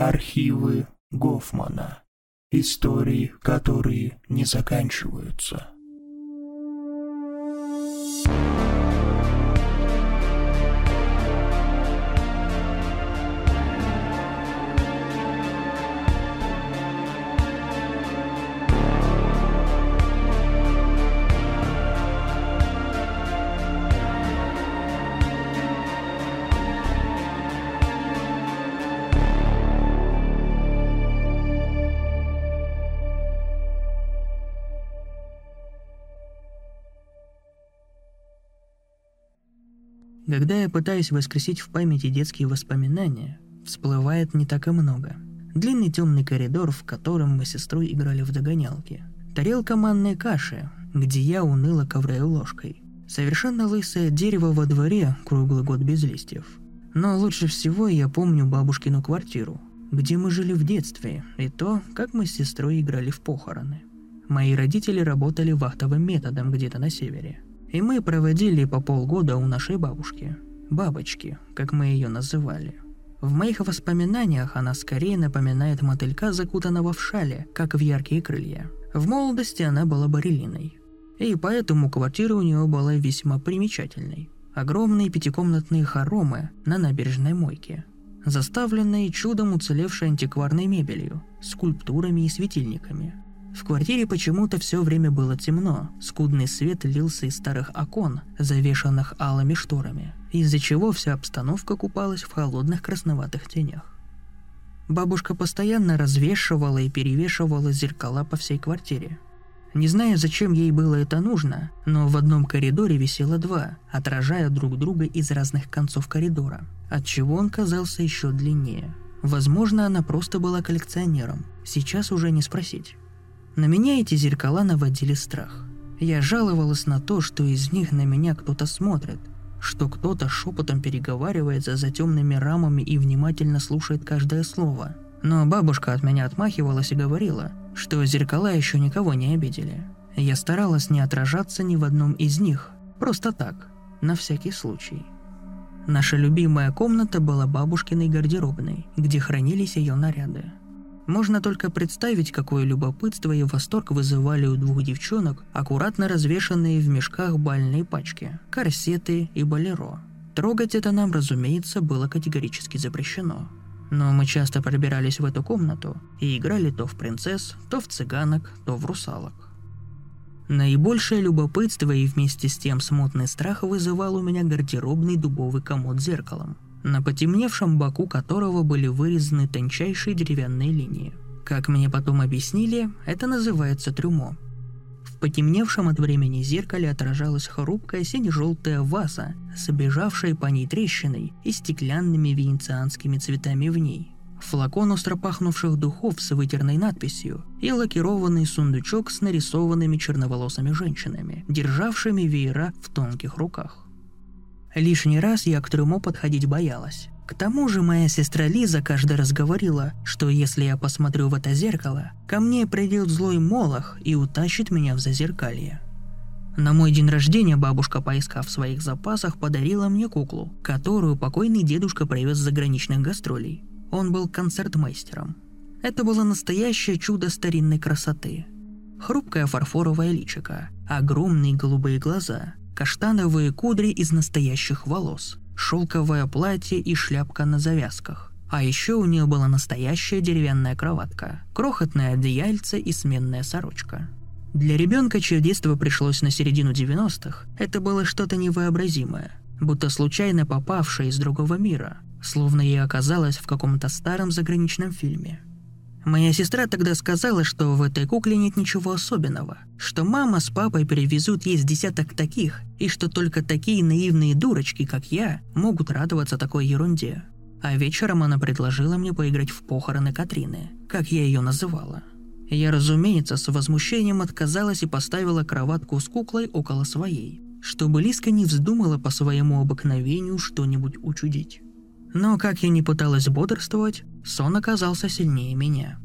Архивы Гофмана. Истории, которые не заканчиваются. Когда я пытаюсь воскресить в памяти детские воспоминания, всплывает не так и много. Длинный темный коридор, в котором мы с сестрой играли в догонялки. Тарелка манной каши, где я уныло ковыряю ложкой. Совершенно лысое дерево во дворе, круглый год без листьев. Но лучше всего я помню бабушкину квартиру, где мы жили в детстве, и то, как мы с сестрой играли в похороны. Мои родители работали вахтовым методом где-то на севере – и мы проводили по полгода у нашей бабушки. Бабочки, как мы ее называли. В моих воспоминаниях она скорее напоминает мотылька, закутанного в шале, как в яркие крылья. В молодости она была барелиной. И поэтому квартира у нее была весьма примечательной. Огромные пятикомнатные хоромы на набережной мойке, заставленные чудом уцелевшей антикварной мебелью, скульптурами и светильниками – в квартире почему-то все время было темно, скудный свет лился из старых окон, завешанных алыми шторами, из-за чего вся обстановка купалась в холодных красноватых тенях. Бабушка постоянно развешивала и перевешивала зеркала по всей квартире. Не знаю, зачем ей было это нужно, но в одном коридоре висело два, отражая друг друга из разных концов коридора, отчего он казался еще длиннее. Возможно, она просто была коллекционером, сейчас уже не спросить. На меня эти зеркала наводили страх. Я жаловалась на то, что из них на меня кто-то смотрит, что кто-то шепотом переговаривается за темными рамами и внимательно слушает каждое слово. Но бабушка от меня отмахивалась и говорила, что зеркала еще никого не обидели. Я старалась не отражаться ни в одном из них, просто так, на всякий случай. Наша любимая комната была бабушкиной гардеробной, где хранились ее наряды. Можно только представить, какое любопытство и восторг вызывали у двух девчонок аккуратно развешанные в мешках бальные пачки, корсеты и болеро. Трогать это нам, разумеется, было категорически запрещено. Но мы часто пробирались в эту комнату и играли то в принцесс, то в цыганок, то в русалок. Наибольшее любопытство и вместе с тем смутный страх вызывал у меня гардеробный дубовый комод с зеркалом – на потемневшем боку которого были вырезаны тончайшие деревянные линии. Как мне потом объяснили, это называется трюмо. В потемневшем от времени зеркале отражалась хрупкая сине-желтая ваза с обежавшей по ней трещиной и стеклянными венецианскими цветами в ней. Флакон остропахнувших духов с вытерной надписью и лакированный сундучок с нарисованными черноволосыми женщинами, державшими веера в тонких руках. Лишний раз я к трюму подходить боялась. К тому же моя сестра Лиза каждый раз говорила, что если я посмотрю в это зеркало, ко мне придет злой молох и утащит меня в зазеркалье. На мой день рождения бабушка, поискав в своих запасах, подарила мне куклу, которую покойный дедушка привез с заграничных гастролей. Он был концертмейстером. Это было настоящее чудо старинной красоты. Хрупкое фарфоровое личико, огромные голубые глаза, каштановые кудри из настоящих волос, шелковое платье и шляпка на завязках. А еще у нее была настоящая деревянная кроватка, крохотное одеяльце и сменная сорочка. Для ребенка, чье детство пришлось на середину 90-х, это было что-то невообразимое, будто случайно попавшее из другого мира, словно ей оказалась в каком-то старом заграничном фильме – Моя сестра тогда сказала, что в этой кукле нет ничего особенного, что мама с папой привезут ей с десяток таких, и что только такие наивные дурочки, как я, могут радоваться такой ерунде. А вечером она предложила мне поиграть в похороны Катрины, как я ее называла. Я, разумеется, с возмущением отказалась и поставила кроватку с куклой около своей, чтобы Лиска не вздумала по своему обыкновению что-нибудь учудить. Но как я не пыталась бодрствовать, сон оказался сильнее меня.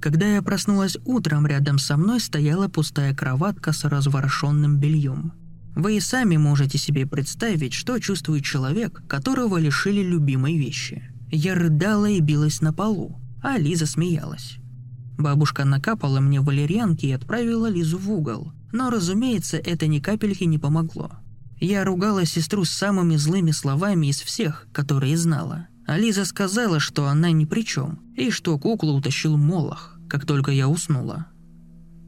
Когда я проснулась утром, рядом со мной стояла пустая кроватка с разворошенным бельем. Вы и сами можете себе представить, что чувствует человек, которого лишили любимой вещи. Я рыдала и билась на полу, а Лиза смеялась. Бабушка накапала мне валерьянки и отправила Лизу в угол. Но, разумеется, это ни капельки не помогло. Я ругала сестру самыми злыми словами из всех, которые знала. А Лиза сказала, что она ни при чем, и что куклу утащил Молох, как только я уснула.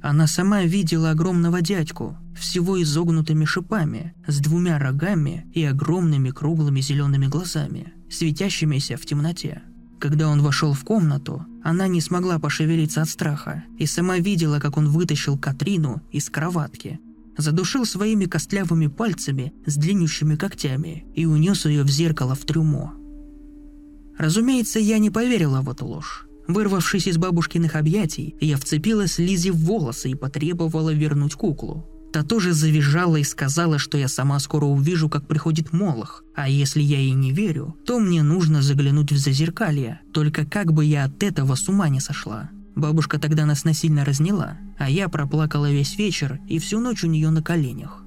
Она сама видела огромного дядьку, всего изогнутыми шипами, с двумя рогами и огромными круглыми зелеными глазами, светящимися в темноте. Когда он вошел в комнату, она не смогла пошевелиться от страха и сама видела, как он вытащил Катрину из кроватки, задушил своими костлявыми пальцами с длиннющими когтями и унес ее в зеркало в трюмо. Разумеется, я не поверила в эту ложь. Вырвавшись из бабушкиных объятий, я вцепилась Лизе в волосы и потребовала вернуть куклу. Та тоже завизжала и сказала, что я сама скоро увижу, как приходит Молох, а если я ей не верю, то мне нужно заглянуть в зазеркалье, только как бы я от этого с ума не сошла. Бабушка тогда нас насильно разняла, а я проплакала весь вечер и всю ночь у нее на коленях.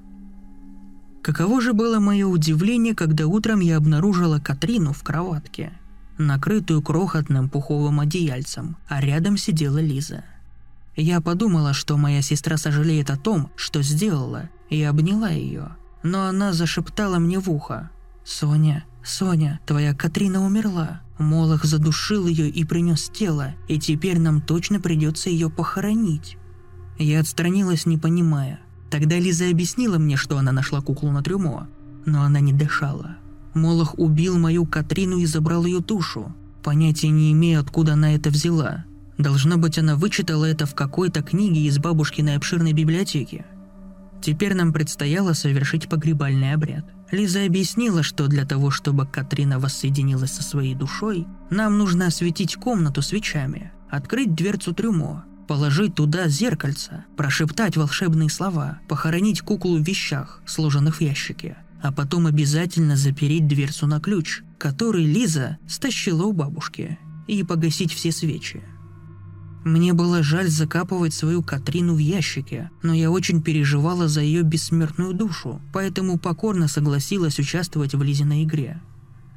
Каково же было мое удивление, когда утром я обнаружила Катрину в кроватке – накрытую крохотным пуховым одеяльцем, а рядом сидела Лиза. Я подумала, что моя сестра сожалеет о том, что сделала, и обняла ее. Но она зашептала мне в ухо. «Соня, Соня, твоя Катрина умерла. Молох задушил ее и принес тело, и теперь нам точно придется ее похоронить». Я отстранилась, не понимая. Тогда Лиза объяснила мне, что она нашла куклу на трюмо, но она не дышала. Молох убил мою Катрину и забрал ее душу. Понятия не имею, откуда она это взяла. Должно быть, она вычитала это в какой-то книге из бабушкиной обширной библиотеки. Теперь нам предстояло совершить погребальный обряд. Лиза объяснила, что для того, чтобы Катрина воссоединилась со своей душой, нам нужно осветить комнату свечами, открыть дверцу трюмо, положить туда зеркальце, прошептать волшебные слова, похоронить куклу в вещах, сложенных в ящике – а потом обязательно запереть дверцу на ключ, который Лиза стащила у бабушки, и погасить все свечи. Мне было жаль закапывать свою Катрину в ящике, но я очень переживала за ее бессмертную душу, поэтому покорно согласилась участвовать в Лизиной игре.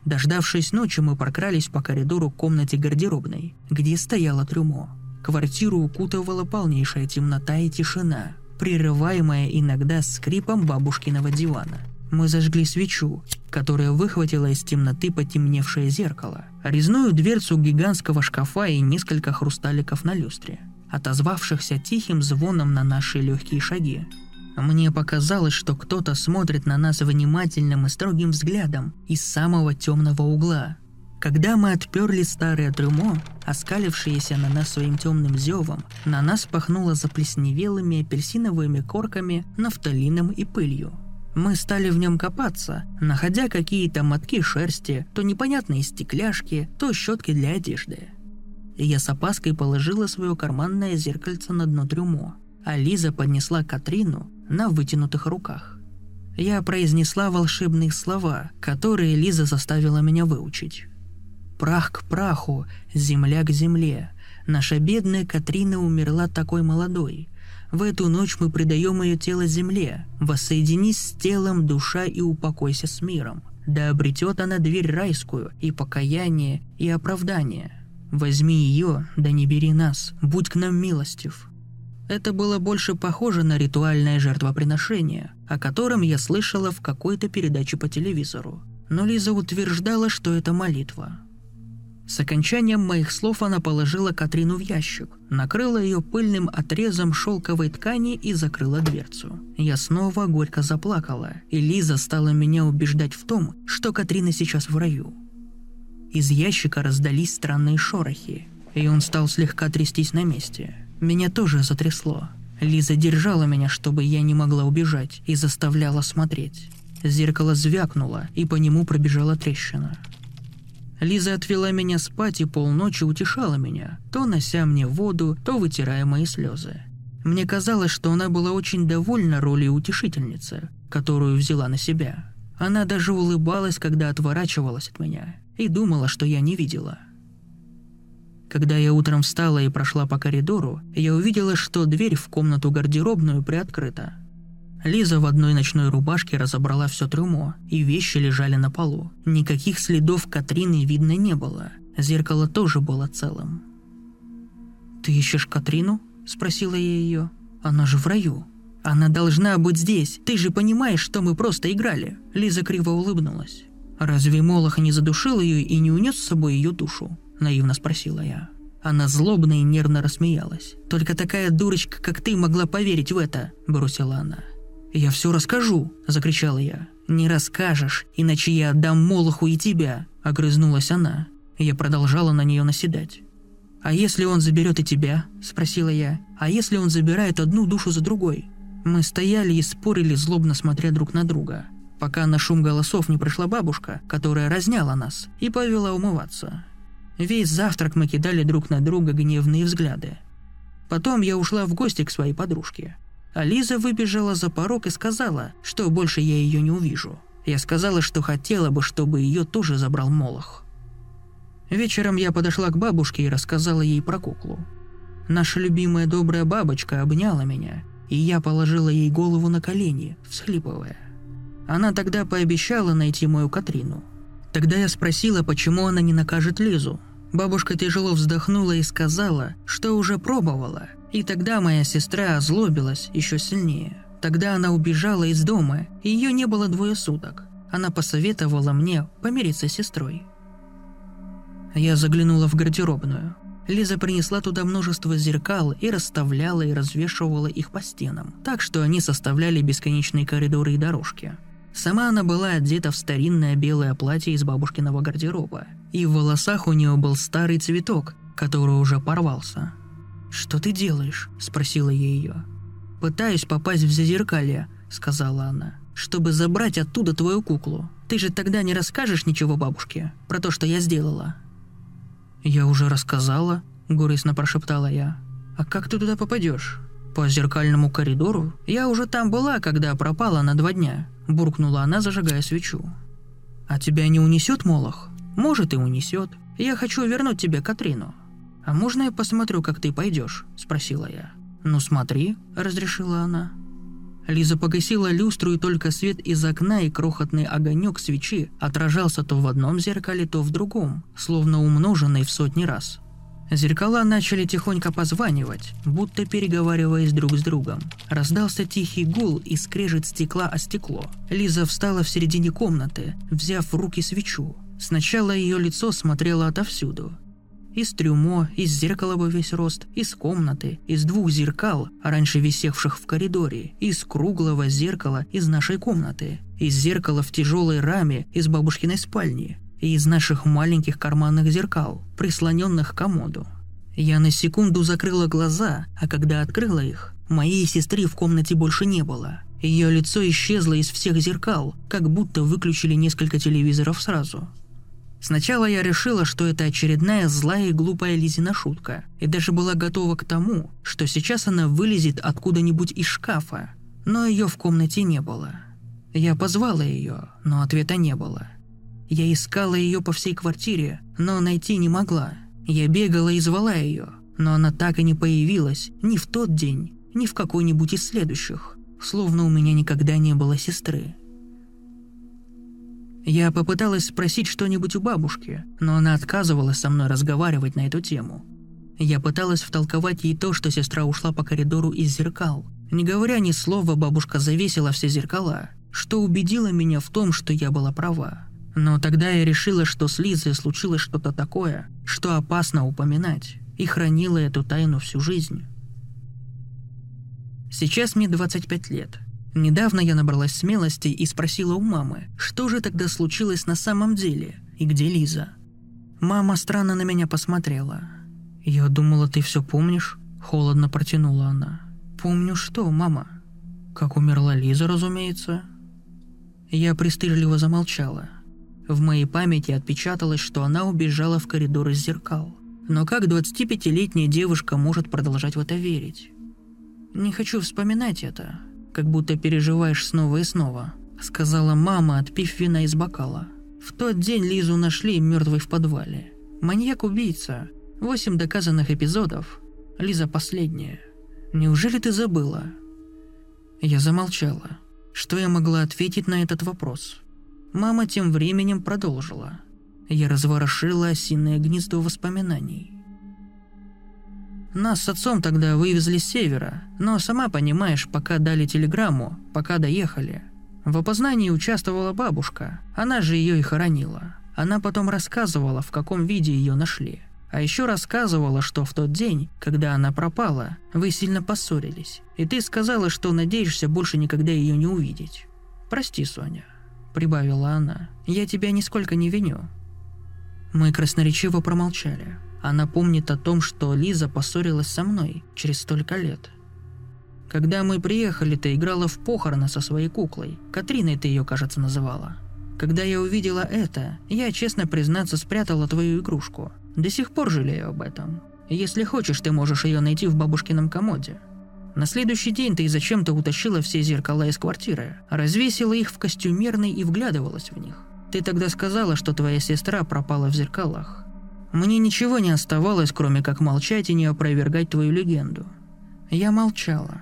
Дождавшись ночи, мы прокрались по коридору к комнате гардеробной, где стояло трюмо. Квартиру укутывала полнейшая темнота и тишина, прерываемая иногда скрипом бабушкиного дивана – мы зажгли свечу, которая выхватила из темноты потемневшее зеркало, резную дверцу гигантского шкафа и несколько хрусталиков на люстре, отозвавшихся тихим звоном на наши легкие шаги. Мне показалось, что кто-то смотрит на нас внимательным и строгим взглядом из самого темного угла. Когда мы отперли старое трюмо, оскалившееся на нас своим темным зевом, на нас пахнуло заплесневелыми апельсиновыми корками, нафталином и пылью – мы стали в нем копаться, находя какие-то мотки шерсти, то непонятные стекляшки, то щетки для одежды. Я с опаской положила свое карманное зеркальце на дно трюмо, а Лиза поднесла Катрину на вытянутых руках. Я произнесла волшебные слова, которые Лиза заставила меня выучить. «Прах к праху, земля к земле. Наша бедная Катрина умерла такой молодой. В эту ночь мы предаем ее тело земле. Воссоединись с телом, душа и упокойся с миром. Да обретет она дверь райскую, и покаяние, и оправдание. Возьми ее, да не бери нас, будь к нам милостив. Это было больше похоже на ритуальное жертвоприношение, о котором я слышала в какой-то передаче по телевизору. Но Лиза утверждала, что это молитва. С окончанием моих слов она положила Катрину в ящик, накрыла ее пыльным отрезом шелковой ткани и закрыла дверцу. Я снова горько заплакала, и Лиза стала меня убеждать в том, что Катрина сейчас в раю. Из ящика раздались странные шорохи, и он стал слегка трястись на месте. Меня тоже затрясло. Лиза держала меня, чтобы я не могла убежать, и заставляла смотреть. Зеркало звякнуло, и по нему пробежала трещина. Лиза отвела меня спать и полночи утешала меня, то нося мне воду, то вытирая мои слезы. Мне казалось, что она была очень довольна ролью утешительницы, которую взяла на себя. Она даже улыбалась, когда отворачивалась от меня, и думала, что я не видела. Когда я утром встала и прошла по коридору, я увидела, что дверь в комнату гардеробную приоткрыта – Лиза в одной ночной рубашке разобрала все трюмо, и вещи лежали на полу. Никаких следов Катрины видно не было. Зеркало тоже было целым. «Ты ищешь Катрину?» – спросила я ее. «Она же в раю». «Она должна быть здесь. Ты же понимаешь, что мы просто играли». Лиза криво улыбнулась. «Разве Молох не задушил ее и не унес с собой ее душу?» – наивно спросила я. Она злобно и нервно рассмеялась. «Только такая дурочка, как ты, могла поверить в это», – бросила она. «Я все расскажу», – закричала я. «Не расскажешь, иначе я отдам Молоху и тебя», – огрызнулась она. Я продолжала на нее наседать. «А если он заберет и тебя?» – спросила я. «А если он забирает одну душу за другой?» Мы стояли и спорили, злобно смотря друг на друга, пока на шум голосов не пришла бабушка, которая разняла нас и повела умываться. Весь завтрак мы кидали друг на друга гневные взгляды. Потом я ушла в гости к своей подружке. А Лиза выбежала за порог и сказала, что больше я ее не увижу. Я сказала, что хотела бы, чтобы ее тоже забрал Молох. Вечером я подошла к бабушке и рассказала ей про куклу. Наша любимая добрая бабочка обняла меня – и я положила ей голову на колени, всхлипывая. Она тогда пообещала найти мою Катрину. Тогда я спросила, почему она не накажет Лизу. Бабушка тяжело вздохнула и сказала, что уже пробовала. И тогда моя сестра озлобилась еще сильнее. Тогда она убежала из дома, и ее не было двое суток. Она посоветовала мне помириться с сестрой. Я заглянула в гардеробную. Лиза принесла туда множество зеркал и расставляла и развешивала их по стенам, так что они составляли бесконечные коридоры и дорожки. Сама она была одета в старинное белое платье из бабушкиного гардероба, и в волосах у нее был старый цветок, который уже порвался. «Что ты делаешь?» – спросила я ее. «Пытаюсь попасть в зазеркалье», – сказала она, – «чтобы забрать оттуда твою куклу. Ты же тогда не расскажешь ничего бабушке про то, что я сделала?» «Я уже рассказала», — горестно прошептала я. «А как ты туда попадешь?» «По зеркальному коридору? Я уже там была, когда пропала на два дня», — буркнула она, зажигая свечу. «А тебя не унесет Молох?» «Может, и унесет. Я хочу вернуть тебе Катрину». «А можно я посмотрю, как ты пойдешь?» – спросила я. «Ну смотри», – разрешила она. Лиза погасила люстру, и только свет из окна и крохотный огонек свечи отражался то в одном зеркале, то в другом, словно умноженный в сотни раз. Зеркала начали тихонько позванивать, будто переговариваясь друг с другом. Раздался тихий гул и скрежет стекла о стекло. Лиза встала в середине комнаты, взяв в руки свечу. Сначала ее лицо смотрело отовсюду, из трюмо, из зеркала во весь рост, из комнаты, из двух зеркал, раньше висевших в коридоре, из круглого зеркала из нашей комнаты, из зеркала в тяжелой раме из бабушкиной спальни и из наших маленьких карманных зеркал, прислоненных к комоду. Я на секунду закрыла глаза, а когда открыла их, моей сестры в комнате больше не было. Ее лицо исчезло из всех зеркал, как будто выключили несколько телевизоров сразу – Сначала я решила, что это очередная злая и глупая Лизина шутка, и даже была готова к тому, что сейчас она вылезет откуда-нибудь из шкафа, но ее в комнате не было. Я позвала ее, но ответа не было. Я искала ее по всей квартире, но найти не могла. Я бегала и звала ее, но она так и не появилась ни в тот день, ни в какой-нибудь из следующих, словно у меня никогда не было сестры. Я попыталась спросить что-нибудь у бабушки, но она отказывалась со мной разговаривать на эту тему. Я пыталась втолковать ей то, что сестра ушла по коридору из зеркал. Не говоря ни слова, бабушка завесила все зеркала, что убедило меня в том, что я была права. Но тогда я решила, что с Лизой случилось что-то такое, что опасно упоминать, и хранила эту тайну всю жизнь. Сейчас мне 25 лет – Недавно я набралась смелости и спросила у мамы, что же тогда случилось на самом деле и где Лиза. Мама странно на меня посмотрела. «Я думала, ты все помнишь?» – холодно протянула она. «Помню что, мама?» «Как умерла Лиза, разумеется». Я пристыжливо замолчала. В моей памяти отпечаталось, что она убежала в коридор из зеркал. Но как 25-летняя девушка может продолжать в это верить? Не хочу вспоминать это, как будто переживаешь снова и снова», — сказала мама, отпив вина из бокала. В тот день Лизу нашли мертвой в подвале. Маньяк-убийца. Восемь доказанных эпизодов. Лиза последняя. Неужели ты забыла? Я замолчала. Что я могла ответить на этот вопрос? Мама тем временем продолжила. Я разворошила осиное гнездо воспоминаний. Нас с отцом тогда вывезли с севера, но сама понимаешь, пока дали телеграмму, пока доехали. В опознании участвовала бабушка, она же ее и хоронила. Она потом рассказывала, в каком виде ее нашли. А еще рассказывала, что в тот день, когда она пропала, вы сильно поссорились. И ты сказала, что надеешься больше никогда ее не увидеть. Прости, Соня, прибавила она. Я тебя нисколько не виню. Мы красноречиво промолчали. Она помнит о том, что Лиза поссорилась со мной через столько лет. Когда мы приехали, ты играла в похороны со своей куклой. Катриной ты ее, кажется, называла. Когда я увидела это, я, честно признаться, спрятала твою игрушку. До сих пор жалею об этом. Если хочешь, ты можешь ее найти в бабушкином комоде. На следующий день ты зачем-то утащила все зеркала из квартиры, развесила их в костюмерной и вглядывалась в них. Ты тогда сказала, что твоя сестра пропала в зеркалах. Мне ничего не оставалось, кроме как молчать и не опровергать твою легенду. Я молчала.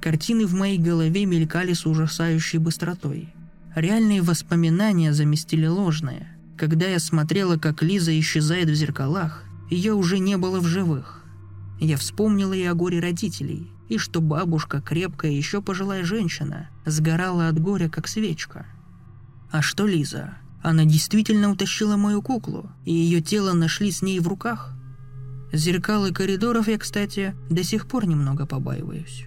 Картины в моей голове мелькали с ужасающей быстротой. Реальные воспоминания заместили ложные. Когда я смотрела, как Лиза исчезает в зеркалах, ее уже не было в живых. Я вспомнила и о горе родителей, и что бабушка, крепкая еще пожилая женщина, сгорала от горя, как свечка. А что Лиза? Она действительно утащила мою куклу, и ее тело нашли с ней в руках. Зеркал и коридоров я, кстати, до сих пор немного побаиваюсь.